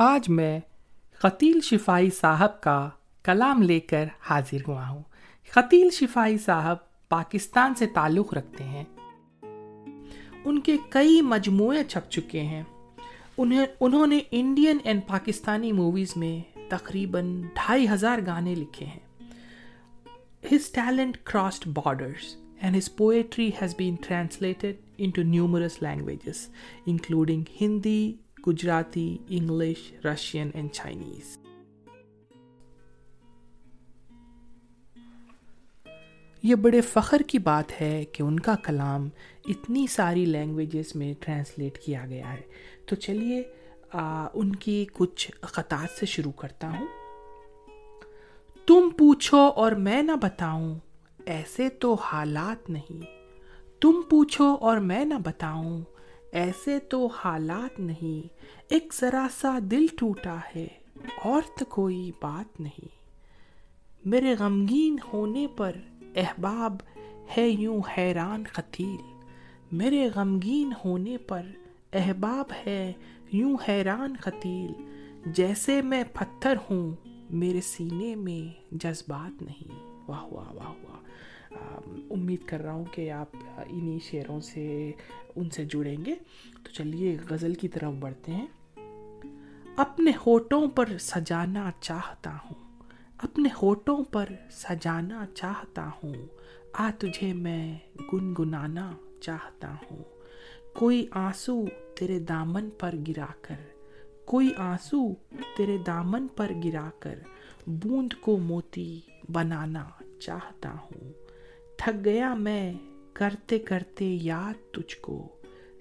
آج میں قتیل شفائی صاحب کا کلام لے کر حاضر ہوا ہوں۔ قتیل شفائی صاحب پاکستان سے تعلق رکھتے ہیں۔ ان کے کئی مجموعے چھپ چکے ہیں۔ انہیں انہوں نے انڈین اینڈ پاکستانی موویز میں تقریباً ڈھائی ہزار گانے لکھے ہیں۔ His talent crossed borders and his poetry has been translated into numerous languages including Hindi Gujarati English Russian and Chinese یہ بڑے فخر کی بات ہے کہ ان کا کلام اتنی ساری لینگویجز میں ٹرانسلیٹ کیا گیا ہے۔ تو چلیے ان کی کچھ خطات سے شروع کرتا ہوں۔ تم پوچھو اور میں نہ بتاؤں، ایسے تو حالات نہیں۔ تم پوچھو اور میں نہ بتاؤں ایسے تو حالات نہیں۔ ایک ذرا سا دل ٹوٹا ہے، اور تو کوئی بات نہیں۔ میرے غمگین ہونے پر احباب ہے یوں حیران قتیل۔ میرے غمگین ہونے پر احباب ہے یوں حیران قتیل۔ جیسے میں پتھر ہوں، میرے سینے میں جذبات نہیں۔ واہ واہ واہ واہ۔ امید کر رہا ہوں کہ آپ انہی شعروں سے ان سے جڑیں گے۔ تو چلیے، غزل کی طرف بڑھتے ہیں۔ اپنے ہوٹوں پر سجانا چاہتا ہوں۔ اپنے ہوٹوں پر سجانا چاہتا ہوں۔ آ تجھے میں گنگنانا چاہتا ہوں۔ کوئی آنسو تیرے دامن پر گرا کر۔ کوئی آنسو تیرے دامن پر گرا کر۔ بوند کو موتی بنانا چاہتا ہوں۔ تھک گیا میں کرتے کرتے یاد تجھ کو۔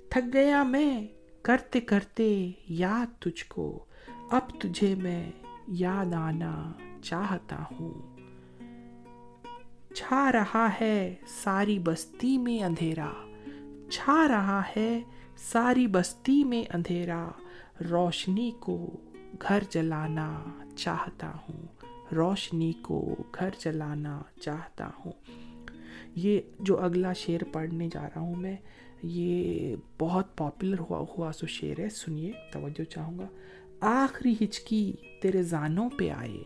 تھک گیا میں کرتے کرتے یاد تجھ کو۔ اب تجھے میں یاد آنا چاہتا ہوں۔ چھا رہا ہے ساری بستی میں اندھیرا۔ چھا رہا ہے ساری بستی میں اندھیرا۔ روشنی کو گھر جلانا چاہتا ہوں۔ روشنی کو گھر جلانا چاہتا ہوں۔ یہ جو اگلا شعر پڑھنے جا رہا ہوں میں، یہ بہت پاپولر ہوا ہوا سو شعر ہے، سنیے، توجہ چاہوں گا۔ آخری ہچکی تیرے زانوں پہ آئے،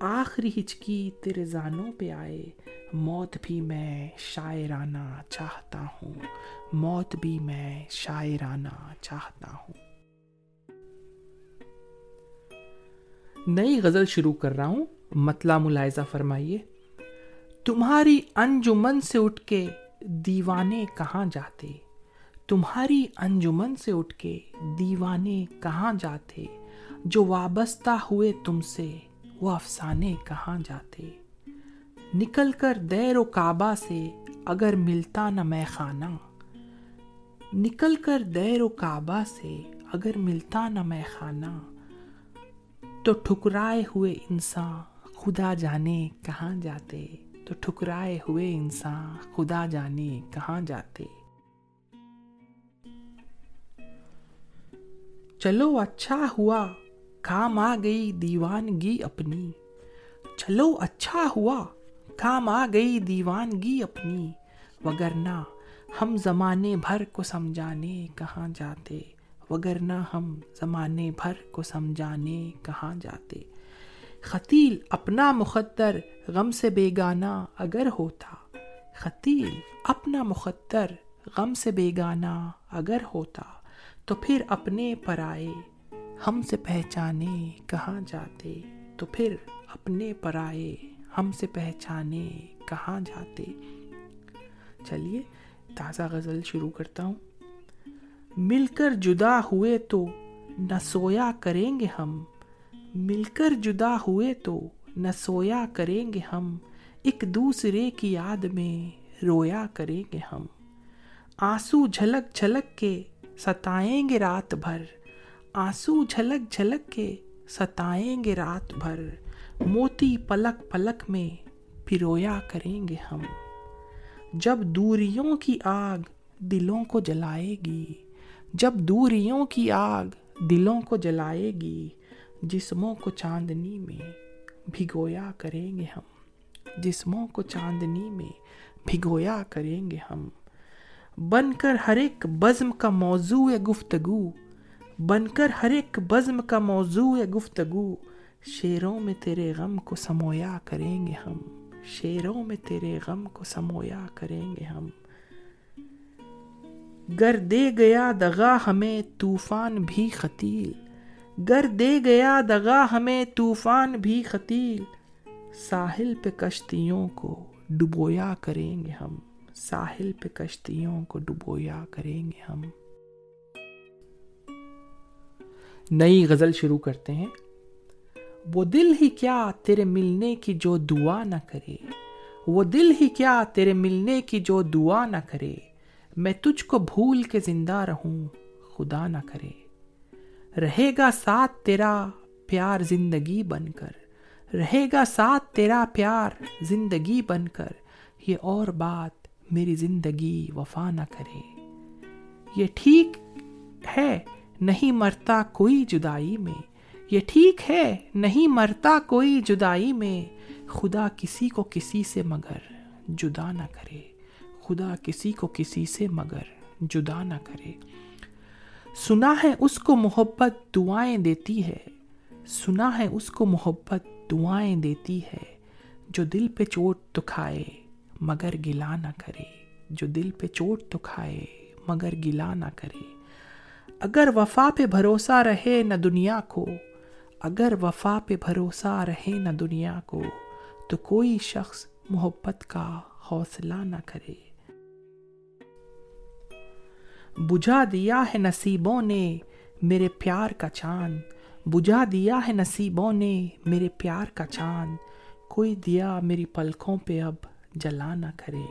آخری ہچکی تیرے زانوں پہ آئے، موت بھی میں شاعرانہ چاہتا ہوں، موت بھی میں شاعرانہ چاہتا ہوں۔ نئی غزل شروع کر رہا ہوں، مطلع ملاحظہ فرمائیے۔ تمہاری انجمن سے اٹھ کے دیوانے کہاں جاتے؟ تمہاری انجمن سے اٹھ کے دیوانے کہاں جاتے؟ جو وابستہ ہوئے تم سے، وہ افسانے کہاں جاتے؟ نکل کر دیر و کعبہ سے اگر ملتا نہ میں خانہ۔ نکل کر دیر و کعبہ سے اگر ملتا نہ میں خانہ۔ تو ٹھکرائے ہوئے انسان خدا جانے کہاں جاتے؟ تو ٹھکرائے ہوئے انسان خدا جانے کہاں جاتے۔ چلو اچھا ہوا، کام آ گئی دیوانگی اپنی۔ چلو اچھا ہوا، کام آ گئی دیوانگی اپنی۔ وگرنہ ہم زمانے بھر کو سمجھانے کہاں جاتے۔ وگرنہ ہم زمانے بھر کو سمجھانے کہاں جاتے۔ خطیل اپنا مخدر غم سے بیگانہ اگر ہوتا۔ خطیل اپنا مخدر غم سے بیگانہ اگر ہوتا، تو پھر اپنے پرائے ہم سے پہچانے کہاں جاتے۔ تو پھر اپنے پرائے ہم سے پہچانے کہاں جاتے۔ چلیے، تازہ غزل شروع کرتا ہوں۔ مل کر جدا ہوئے تو نہ سویا کریں گے ہم مل کر جدا ہوئے تو نہ سویا کریں گے ہم، ایک دوسرے کی یاد میں رویا کریں گے ہم۔ آنسو جھلک جھلک کے ستائیں گے رات بھر۔ آنسو جھلک جھلک کے ستائیں گے رات بھر۔ موتی پلک پلک میں پھرویا کریں گے ہم۔ جب دوریوں کی آگ دلوں کو جلائے گی، جب دوریوں کی آگ دلوں کو جلائے گی جسموں کو چاندنی میں بھگویا کریں گے ہم۔ جسموں کو چاندنی میں بھگویا کریں گے ہم۔ بن کر ہر ایک بزم کا موضوع گفتگو۔ بن کر ہر ایک بزم کا موضوع گفتگو۔ شعروں میں تیرے غم کو سمویا کریں گے ہم۔ شعروں میں تیرے غم کو سمویا کریں گے ہم۔ گر دے گیا دغا ہمیں، طوفان بھی خطیل۔ گر دے گیا دغا ہمیں طوفان بھی خطیل ساحل پہ کشتیوں کو ڈبویا کریں گے ہم۔ ساحل پہ کشتیوں کو ڈبویا کریں گے ہم۔ نئی غزل شروع کرتے ہیں۔ وہ دل ہی کیا تیرے ملنے کی جو دعا نہ کرے۔ وہ دل ہی کیا تیرے ملنے کی جو دعا نہ کرے۔ میں تجھ کو بھول کے زندہ رہوں، خدا نہ کرے۔ رہے گا ساتھ تیرا پیار زندگی بن کر۔ رہے گا ساتھ تیرا پیار زندگی بن کر۔ یہ اور بات میری زندگی وفا نہ کرے۔ یہ ٹھیک ہے نہیں مرتا کوئی جدائی میں۔ یہ ٹھیک ہے نہیں مرتا کوئی جدائی میں۔ خدا کسی کو کسی سے مگر جدا نہ کرے۔ خدا کسی کو کسی سے مگر جدا نہ کرے۔ سنا ہے اس کو محبت دعائیں دیتی ہے۔ سنا ہے اس کو محبت دعائیں دیتی ہے جو دل پہ چوٹ تو کھائے، مگر گلا نہ کرے۔ جو دل پہ چوٹ تو کھائے، مگر گلا نہ کرے۔ اگر وفا پہ بھروسہ رہے نہ دنیا کو، اگر وفا پہ بھروسہ رہے نہ دنیا کو، تو کوئی شخص محبت کا حوصلہ نہ کرے۔ بجھا دیا ہے نصیبوں نے میرے پیار کا چاند۔ بجھا دیا ہے نصیبوں نے میرے پیار کا چاند۔ کوئی دیا میری پلکوں پہ اب جلا نہ کرے۔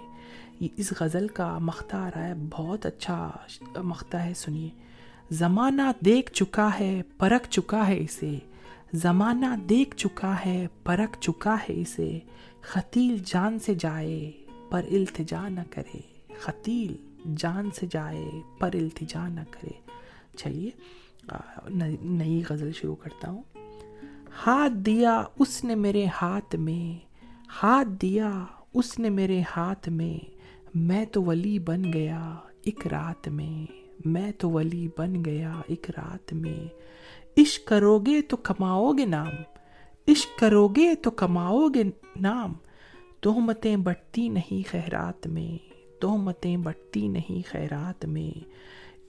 یہ اس غزل کا مختہ آ رہا ہے، بہت اچھا مختہ ہے، سنیے۔ زمانہ دیکھ چکا ہے، پرکھ چکا ہے اسے۔ زمانہ دیکھ چکا ہے، پرکھ چکا ہے اسے۔ خطیل جان سے جائے، پر التجا نہ کرے۔ خطیل جان سے جائے، پر التجا نہ کرے۔ چلیے نئی غزل شروع کرتا ہوں۔ ہاتھ دیا اس نے میرے ہاتھ میں، ہاتھ دیا اس نے میرے ہاتھ میں۔ میں تو ولی بن گیا ایک رات میں میں تو ولی بن گیا ایک رات میں۔ عشق کرو گے تو کماؤ گے نام، عشق کرو گے تو کماؤ گے نام۔ تہمتیں بٹتی نہیں خیرات میں۔ تہمتیں بٹتی نہیں خیرات میں۔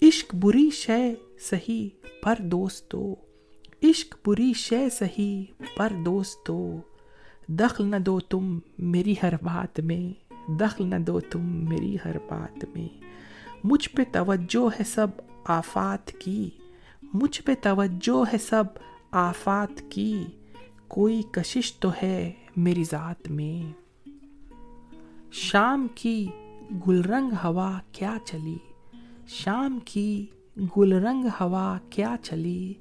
عشق بری شے سہی پر دوستو۔ عشق بری شے سہی پر دوستو۔ دخل نہ دو تم میری ہر بات میں۔ دخل نہ دو تم میری ہر بات میں۔ مجھ پہ توجہ ہے سب آفات کی۔ مجھ پہ توجہ ہے سب آفات کی۔ کوئی کشش تو ہے میری ذات میں۔ شام کی گل رنگ ہوا کیا چلی؟ شام کی گل رنگ ہوا کیا چلی؟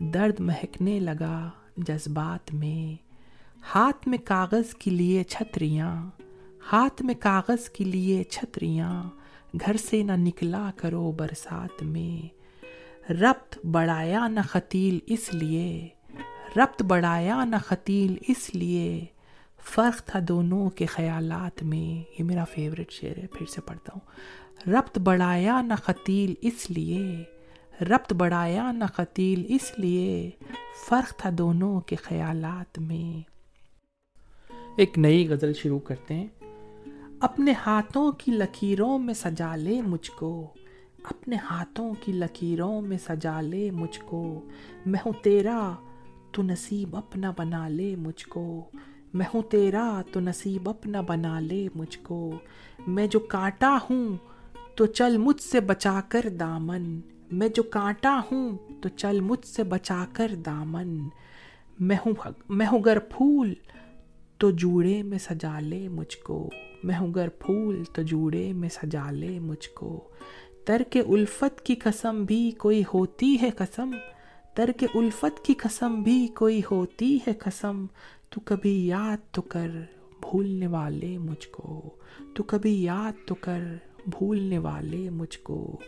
درد مہکنے لگا جذبات میں۔ ہاتھ میں کاغذ کے لیے چھتریاں، ہاتھ میں کاغذ کے لیے چھتریاں۔ گھر سے نہ نکلا کرو برسات میں۔ ربط بڑھایا نہ خطیل اس لیے۔ ربط بڑھایا نہ خطیل اس لیے۔ فرق تھا دونوں کے خیالات میں، یہ میرا فیوریٹ شعر ہے، پھر سے پڑھتا ہوں۔ ربط بڑھایا نہ قتیل اس لیے، ربط بڑھایا نہ قتیل اس لیے، فرق تھا دونوں کے خیالات میں۔ ایک نئی غزل شروع کرتے ہیں۔ اپنے ہاتھوں کی لکیروں میں سجا لے مجھ کو، اپنے ہاتھوں کی لکیروں میں سجا لے مجھ کو۔ میں ہوں تیرا، تو نصیب اپنا بنا لے مجھ کو۔ میں ہوں تیرا تو نصیب اپنا بنا لے مجھ کو۔ میں جو کانٹا ہوں تو چل مجھ سے بچا کر دامن۔ میں جو کانٹا ہوں تو چل مجھ سے بچا کر دامن۔ میں ہوں میں ہوں گر پھول تو جوڑے میں سجا لے مجھ کو۔ میں ہوں گر پھول تو جوڑے میں سجا لے مجھ کو۔ ترک الفت کی قسم بھی کوئی ہوتی ہے قسم۔ ترک الفت کی قسم بھی کوئی ہوتی ہے قسم۔ تو کبھی یاد تو کر بھولنے والے مجھ کو، تو کبھی یاد تو کر بھولنے والے مجھ کو۔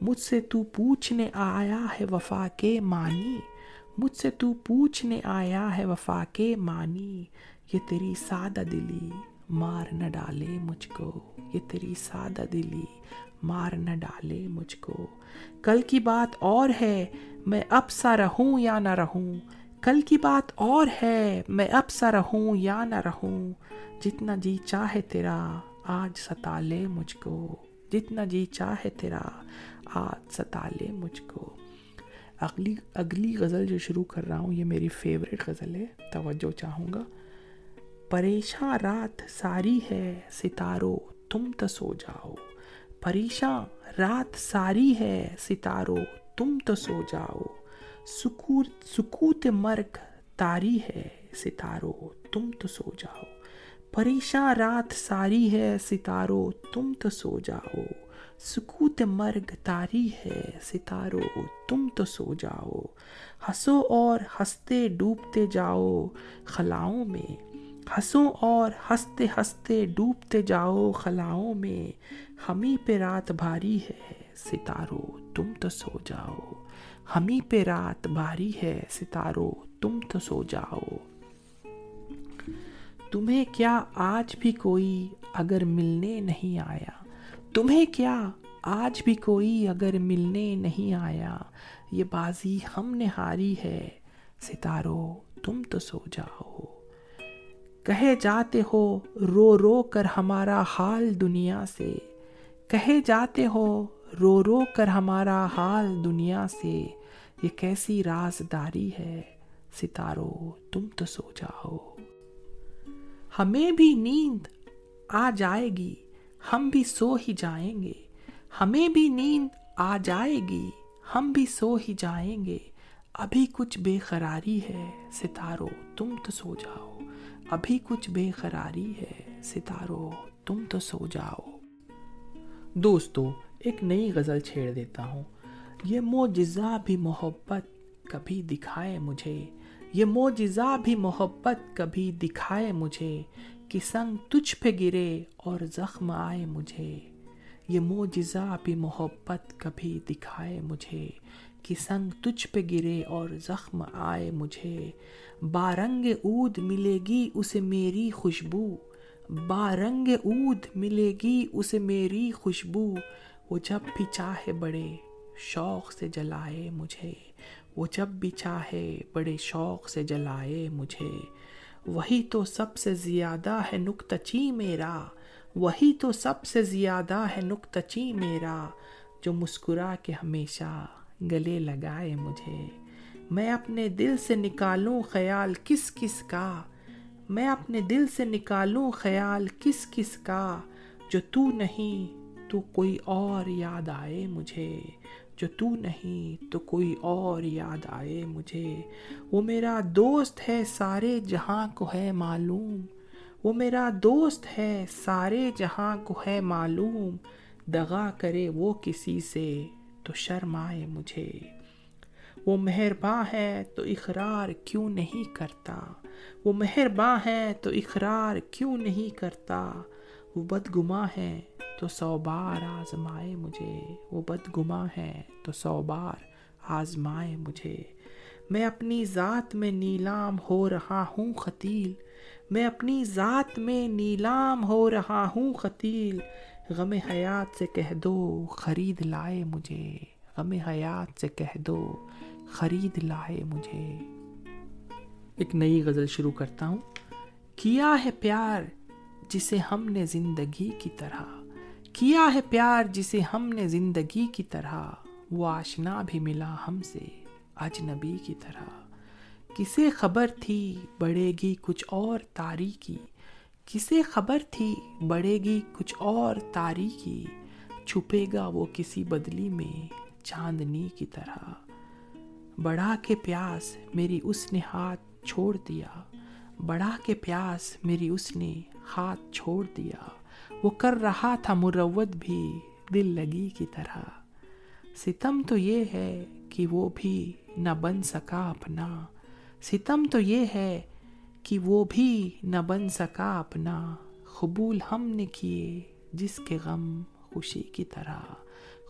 مجھ سے تو پوچھنے آیا ہے وفا کے معنی، مجھ سے تو پوچھنے آیا ہے وفا کے معنی۔ یہ تیری سادہ دلی مار نہ ڈالے مجھ کو، یہ تیری سادہ دلی مار نہ ڈالے مجھ کو۔ کل کی بات اور ہے، میں اب سا رہوں یا نہ رہوں؟ کل کی بات اور ہے، میں اب سا رہوں یا نہ رہوں، جتنا جی چاہے تیرا، آج ستا لے مجھ کو۔ جتنا جی چاہے تیرا، آج ستا لے مجھ کو۔ اگلی اگلی غزل جو شروع کر رہا ہوں، یہ میری فیوریٹ غزل ہے، توجہ چاہوں گا۔ پریشاں رات ساری ہے، ستارو تم تو سو جاؤ۔ پریشاں رات ساری ہے، ستارو تم تو سو جاؤ۔ سکوت مرگ تاری ہے ستارو، تم تو سو جاؤ۔ پریشاں رات ساری ہے ستارو، تم تو سو جاؤ۔ سکوت مرگ تاری ہے ستارو، تم تو سو جاؤ۔ ہنسو اور ہنستے ڈوبتے جاؤ خلاؤں میں۔ ہنسو اور ہنستے ہنستے ڈوبتے جاؤ خلاؤں میں۔ ہمیں پہ رات بھاری ہے ستارو، تم تو سو جاؤ۔ ہمیں پہ رات بھاری ہے ستارو، تم تو سو جاؤ۔ تمہیں کیا آج بھی کوئی اگر ملنے نہیں آیا؟ تمہیں کیا آج بھی کوئی اگر ملنے نہیں آیا؟ یہ بازی ہم نے ہاری ہے ستارو، تم تو سو جاؤ۔ کہے جاتے ہو رو رو کر ہمارا حال دنیا سے۔ کہے جاتے ہو رو رو کر ہمارا حال دنیا سے۔ یہ کیسی رازداری ہے ستارو، تم تو سو جاؤ۔ ہمیں بھی نیند آ جائے گی، ہم بھی سو ہی جائیں گے۔ ہمیں بھی نیند آ جائے گی، ہم بھی سو ہی جائیں گے۔ ابھی کچھ بے قراری ہے ستارو، تم تو سو جاؤ۔ ابھی کچھ بے قراری ہے ستارو، تم تو سو جاؤ۔ دوستو ایک نئی غزل چھیڑ دیتا ہوں۔ یہ موجزہ بھی محبت کبھی دکھائے مجھے۔ یہ موجزہ بھی محبت کبھی دکھائے مجھے کہ سنگ تجھ پہ گرے اور زخم آئے مجھے۔ یہ موجزہ بھی محبت کبھی دکھائے مجھے کہ سنگ تجھ پہ گرے اور زخم آئے مجھے۔ بارنگ اود ملے گی اسے میری خوشبو۔ بارنگ اود ملے گی اسے میری خوشبو۔ وہ جب بھی چاہے بڑے شوق سے جلائے مجھے، وہ جب بھی چاہے بڑے شوق سے جلائے مجھے۔ وہی تو سب سے زیادہ ہے نکتچی میرا، وہی تو سب سے زیادہ ہے نکتچی میرا جو مسکرا کے ہمیشہ گلے لگائے مجھے۔ میں اپنے دل سے نکالوں خیال کس کس کا؟ میں اپنے دل سے نکالوں خیال کس کس کا جو تو نہیں تو کوئی اور یاد آئے مجھے، جو تو نہیں تو کوئی اور یاد آئے مجھے۔ وہ میرا دوست ہے سارے جہاں کو ہے معلوم۔ وہ میرا دوست ہے سارے جہاں کو ہے معلوم۔ دغا کرے وہ کسی سے تو شرم آئے مجھے۔ وہ مہرباں ہے تو اقرار کیوں نہیں کرتا۔ وہ مہرباں ہے تو اقرار کیوں نہیں کرتا۔ وہ بدگما ہے تو سو بار آزمائے مجھے۔ وہ بدگما ہے تو سو بار آزمائے مجھے۔ میں اپنی ذات میں نیلام ہو رہا ہوں خطیل میں اپنی ذات میں نیلام ہو رہا ہوں خطیل غم حیات سے کہہ دو، خرید لائے مجھے۔ غم حیات سے کہہ دو، خرید لائے مجھے۔ ایک نئی غزل شروع کرتا ہوں۔ کیا ہے پیار؟ جسے ہم نے زندگی کی طرح کیا ہے پیار جسے ہم نے زندگی کی طرح، وہ آشنا بھی ملا ہم سے اجنبی کی طرح۔ کسے خبر تھی بڑھے گی کچھ اور تاریخی کسے خبر تھی بڑھے گی کچھ اور تاریخی چھپے گا وہ کسی بدلی میں چاندنی کی طرح۔ بڑھا کے پیاس، میری اس نے ہاتھ چھوڑ دیا۔ بڑھا کے پیاس میری اس نے ہاتھ چھوڑ دیا۔ وہ کر رہا تھا مروت بھی دل لگی کی طرح۔ ستم تو یہ ہے کہ وہ بھی نہ بن سکا اپنا۔ ستم تو یہ ہے کہ وہ بھی نہ بن سکا اپنا۔ قبول ہم نے کیے جس کے غم خوشی کی طرح۔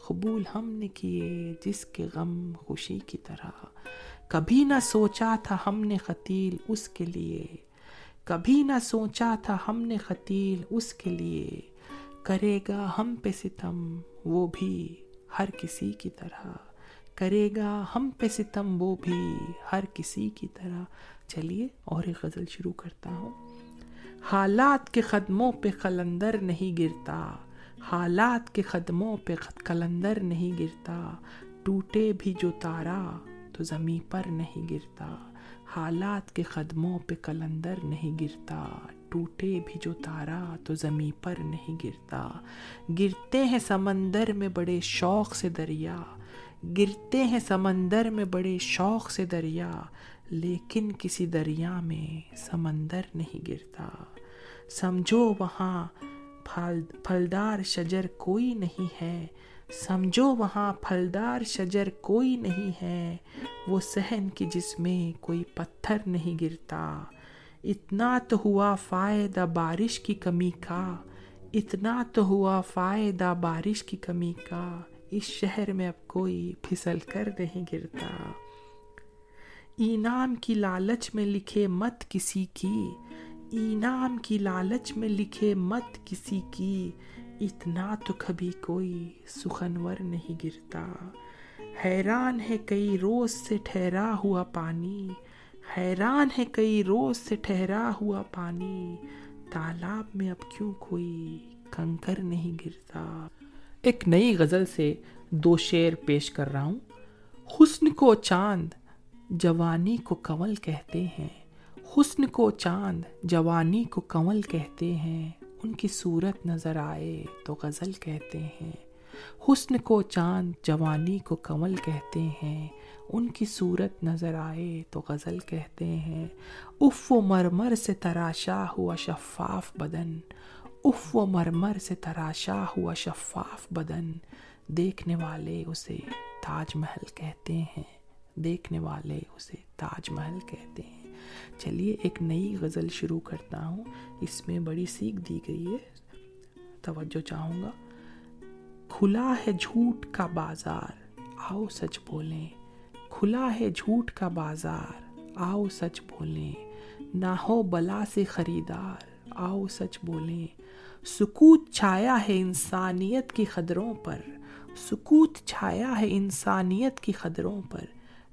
قبول ہم نے کیے جس کے غم خوشی کی طرح۔ کبھی نہ سوچا تھا ہم نے قتیل اس کے لیے۔ کبھی نہ سوچا تھا ہم نے قتیل اس کے لیے۔ کرے گا ہم پہ ستم وہ بھی ہر کسی کی طرح۔ کرے گا ہم پہ ستم وہ بھی ہر کسی کی طرح۔ چلیے اور ایک غزل شروع کرتا ہوں۔ حالات کے قدموں پہ قلندر نہیں گرتا۔ حالات کے قدموں پہ قلندر نہیں گرتا۔ ٹوٹے بھی جو تارا تو زمیں پر نہیں گرتا، حالات کے قدموں پہ قلندر نہیں گرتا، ٹوٹے بھی جو تارا تو زمیں پر نہیں گرتا۔ گرتے ہیں سمندر میں بڑے شوق سے دریا، گرتے ہیں سمندر میں بڑے شوق سے دریا، لیکن کسی دریا میں سمندر نہیں گرتا۔ سمجھو وہاں پھلدار شجر کوئی نہیں ہے۔ سمجھو وہاں پھلدار شجر کوئی نہیں ہے، وہ سہن کی جس میں کوئی پتھر نہیں گرتا۔ اتنا تو ہوا فائدہ بارش کی کمی کا، اتنا تو ہوا فائدہ بارش کی کمی کا۔ اس شہر میں اب کوئی پھسل کر نہیں گرتا۔ انعام کی لالچ میں لکھے مت کسی کی۔ انعام کی لالچ میں لکھے مت کسی کی۔ اتنا تو کبھی کوئی سخنور نہیں گرتا۔ حیران ہے کئی روز سے ٹھہرا ہوا پانی۔ حیران ہے کئی روز سے ٹھہرا ہوا پانی۔ تالاب میں اب کیوں کوئی کنکر نہیں گرتا۔ ایک نئی غزل سے دو شعر پیش کر رہا ہوں۔ حسن کو چاند، جوانی کو کنول کہتے ہیں۔ حسن کو چاند، جوانی کو کنول کہتے ہیں۔ ان کی صورت نظر آئے تو غزل کہتے ہیں، حسن کو چاند، جوانی کو کنول کہتے ہیں۔ ان کی صورت نظر آئے تو غزل کہتے ہیں، اف و مرمر سے تراشا ہوا شفاف بدن۔ اف و مرمر سے تراشا ہوا شفاف بدن۔ دیکھنے والے اسے تاج محل کہتے ہیں۔ دیکھنے والے اسے تاج محل کہتے ہیں۔ چلیے، ایک نئی غزل شروع کرتا ہوں۔ اس میں بڑی سیکھ دی گئی ہے۔ توجہ چاہوں گا۔ کھلا ہے جھوٹ کا بازار، آؤ سچ بولیں۔ کھلا ہے جھوٹ کا بازار، آؤ سچ بولیں۔ نہ ہو بلا سے خریدار، آؤ سچ بولیں۔ سکوت چھایا ہے انسانیت کی قدروں پر۔ سکوت چھایا ہے انسانیت کی قدروں پر۔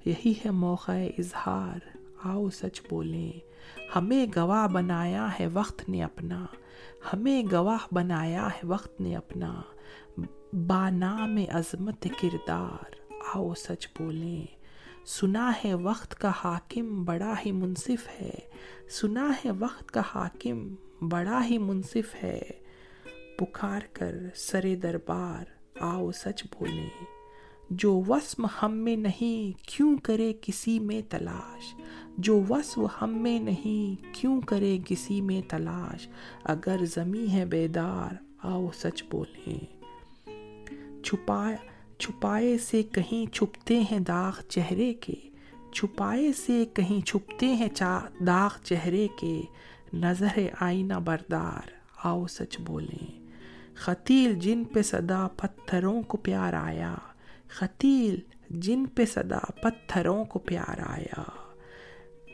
یہی ہے موقع اظہار۔ آؤ سچ بولیں۔ ہمیں گواہ بنایا ہے وقت نے اپنا۔ ہمیں گواہ بنایا ہے وقت نے اپنا۔ بانام عظمت کردار۔ آؤ سچ بولیں۔ سنا ہے وقت کا حاکم بڑا ہی منصف ہے۔ سنا ہے وقت کا حاکم بڑا ہی منصف ہے۔ پکار کر سر دربار، آؤ سچ بولیں۔ جو وسم ہم میں نہیں، کیوں کرے کسی میں تلاش؟ جو وسو ہم میں نہیں، کیوں کرے کسی میں تلاش؟ اگر زمیں ہے بیدار، آؤ سچ بولیں۔ چھپائے چھپائے سے کہیں چھپتے ہیں داغ چہرے کے۔ چھپائے سے کہیں چھپتے ہیں داغ چہرے کے۔ نظر آئینہ بردار، آؤ سچ بولیں۔ خطیل جن پہ صدا پتھروں کو پیار آیا۔ خطیل جن پہ صدا پتھروں کو پیار آیا۔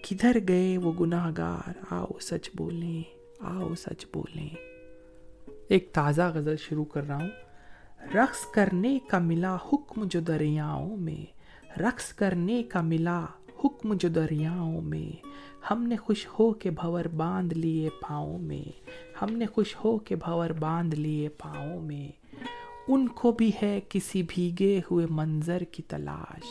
کدھر گئے وہ گناہ گار آؤ سچ بولیں، آؤ سچ بولیں۔ ایک تازہ غزل شروع کر رہا ہوں۔ رقص کرنے کا ملا حکم جو دریاؤں میں۔ رقص کرنے کا ملا حکم جو دریاؤں میں۔ ہم نے خوش ہو کے بھور باندھ لیے پاؤں میں۔ ہم نے خوش ہو کے بھور باندھ لیے پاؤں میں۔ ان کو بھی ہے کسی بھیگے ہوئے منظر کی تلاش،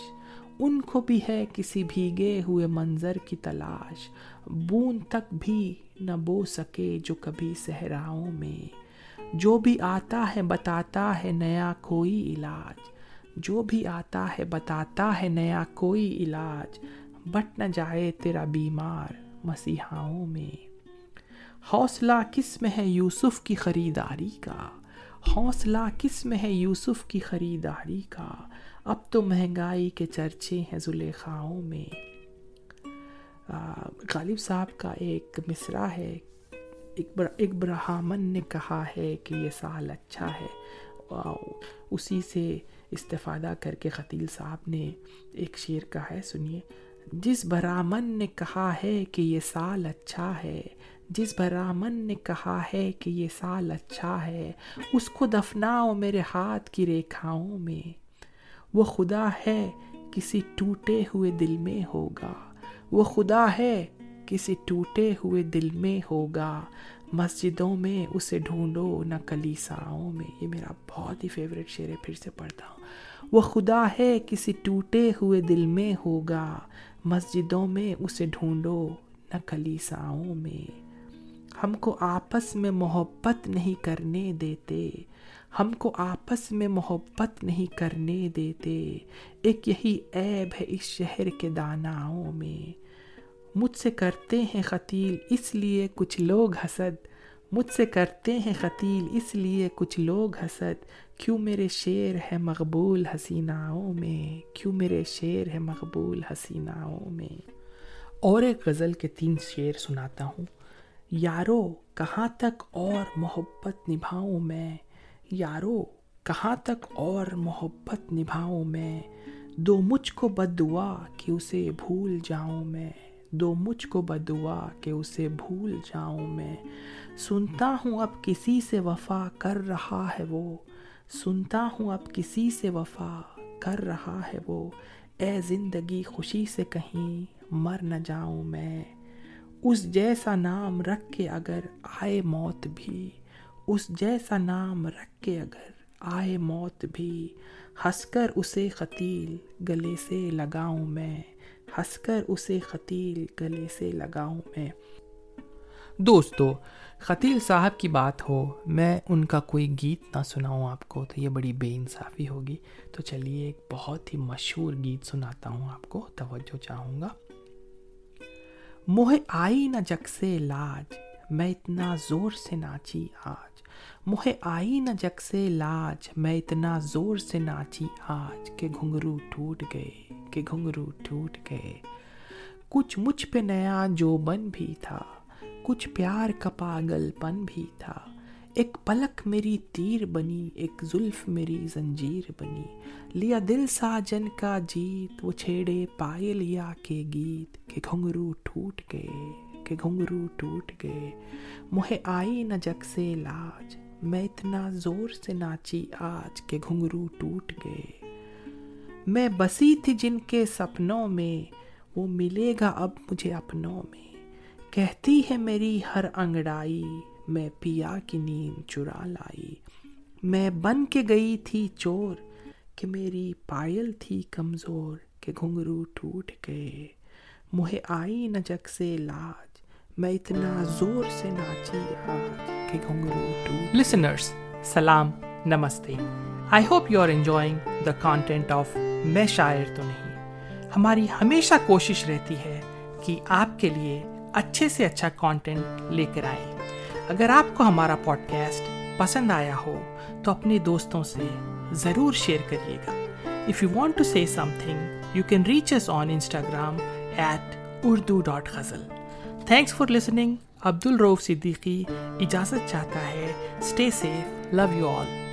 ان کو بھی ہے کسی بھیگے ہوئے منظر کی تلاش۔ بون تک بھی نہ بو سکے جو کبھی صحراؤں میں۔ جو بھی آتا ہے بتاتا ہے نیا کوئی علاج۔ جو بھی آتا ہے بتاتا ہے نیا کوئی علاج۔ بٹ نہ جائے تیرا بیمار مسیحاؤں میں۔ حوصلہ کس میں ہے یوسف کی خریداری کا؟ حوصلہ کس میں ہے یوسف کی خریداری کا؟ اب تو مہنگائی کے چرچے ہیں زلیخاؤں میں۔ غالب صاحب کا ایک مصرع ہے۔ ایک برہامن نے کہا ہے کہ یہ سال اچھا ہے۔ اسی سے استفادہ کر کے خطیل صاحب نے ایک شعر کہا ہے، سنیے۔ جس برامن نے کہا ہے کہ یہ سال اچھا ہے، جس برامن نے کہا ہے کہ یہ سال اچھا ہے، اس کو دفناؤ میرے ہاتھ کی ریکھاؤں میں۔ وہ خدا ہے کسی ٹوٹے ہوئے دل میں ہوگا۔ وہ خدا ہے کسی ٹوٹے ہوئے دل میں ہوگا۔ مسجدوں میں اسے ڈھونڈو نہ کلیساؤں میں۔ یہ میرا بہت ہی فیوریٹ شعر ہے، پھر سے پڑھتا ہوں۔ وہ خدا ہے کسی ٹوٹے ہوئے دل میں ہوگا۔ مسجدوں میں اسے ڈھونڈو، نہ کلیساؤں میں۔ ہم کو آپس میں محبت نہیں کرنے دیتے۔ ہم کو آپس میں محبت نہیں کرنے دیتے۔ ایک یہی عیب ہے اس شہر کے داناؤں میں۔ مجھ سے کرتے ہیں قتیل اس لیے کچھ لوگ حسد۔ مجھ سے کرتے ہیں قتیل اس لیے کچھ لوگ حسد۔ کیوں میرے شعر ہے مقبول حسیناؤں میں کیوں میرے شعر ہے مقبول حسیناؤں میں اور ایک غزل کے تین شعر سناتا ہوں یارو کہاں تک اور محبت نبھاؤں میں یارو کہاں تک اور محبت نبھاؤں میں دو مجھ کو بد دعا کہ اسے بھول جاؤں میں دو مجھ کو بدعا کہ اسے بھول جاؤں میں سنتا ہوں اب کسی سے وفا کر رہا ہے وہ سنتا ہوں اب کسی سے وفا کر رہا ہے وہ۔ اے زندگی خوشی سے کہیں مر نہ جاؤں میں۔ اس جیسا نام رکھ کے اگر آئے موت بھی۔ اس جیسا نام رکھ کے اگر آئے موت بھی۔ ہنس کر اسے قتیل گلے سے لگاؤں میں۔ ہنس کر اسے خطیل گلے سے لگاؤں میں۔ دوستو خطیل صاحب کی بات ہو، میں ان کا کوئی گیت نہ سناؤں آپ کو، تو یہ بڑی بے انصافی ہوگی۔ تو چلیے، ایک بہت ہی مشہور گیت سناتا ہوں آپ کو، توجہ چاہوں گا۔ موہ آئی نہ جگ سے لاج، میں اتنا زور سے ناچی آج۔ موہ آئی نہ جگ سے لاج، میں اتنا زور سے ناچی آج۔ کہ گھنگرو ٹوٹ گئے کے گھنگرو ٹوٹ گئے۔ کچھ مجھ پہ نیا جو بن بھی تھا کچھ پیار کا پاگل پن بھی تھا۔ ایک پلک میری تیر بنی، ایک زلف میری زنجیر بنی۔ لیا دل ساجن کا جیت، وہ چھیڑے پائے لیا کے گیت۔ کہ گھنگرو ٹوٹ گئے، کہ گھنگرو ٹوٹ گئے۔ مجھے آئی نہ جگ سے لاج، میں اتنا زور سے ناچی آج کہ گھنگرو ٹوٹ گئے۔ میں بسی تھی جن کے سپنوں میں، وہ ملے گا اب مجھے اپنوں میں۔ کہتی ہے میری ہر انگڑائی، میں پیا کی نیند چرا لائی۔ میں بن کے گئی تھی چور کہ میری پائل تھی کمزور کہ گھنگرو ٹوٹ گئے۔ مجھے آئی نہ جگ سے لاج، میں اتنا زور سے ناچی آج کہ گھنگرو ٹوٹ لسنرس سلام، نمستے۔ I hope you are enjoying the content of میں شاعر تو نہیں۔ ہماری ہمیشہ کوشش رہتی ہے کہ آپ کے لیے اچھے سے اچھا کانٹینٹ لے کر آئیں۔ اگر آپ کو ہمارا پوڈ کاسٹ پسند آیا ہو، تو اپنے دوستوں سے ضرور شیئر کریے گا۔ If you want to see something you can reach us on Instagram at Urdu dot Ghazal thanks for listening Abdul Rauf Siddiqui اجازت چاہتا ہے stay safe love you all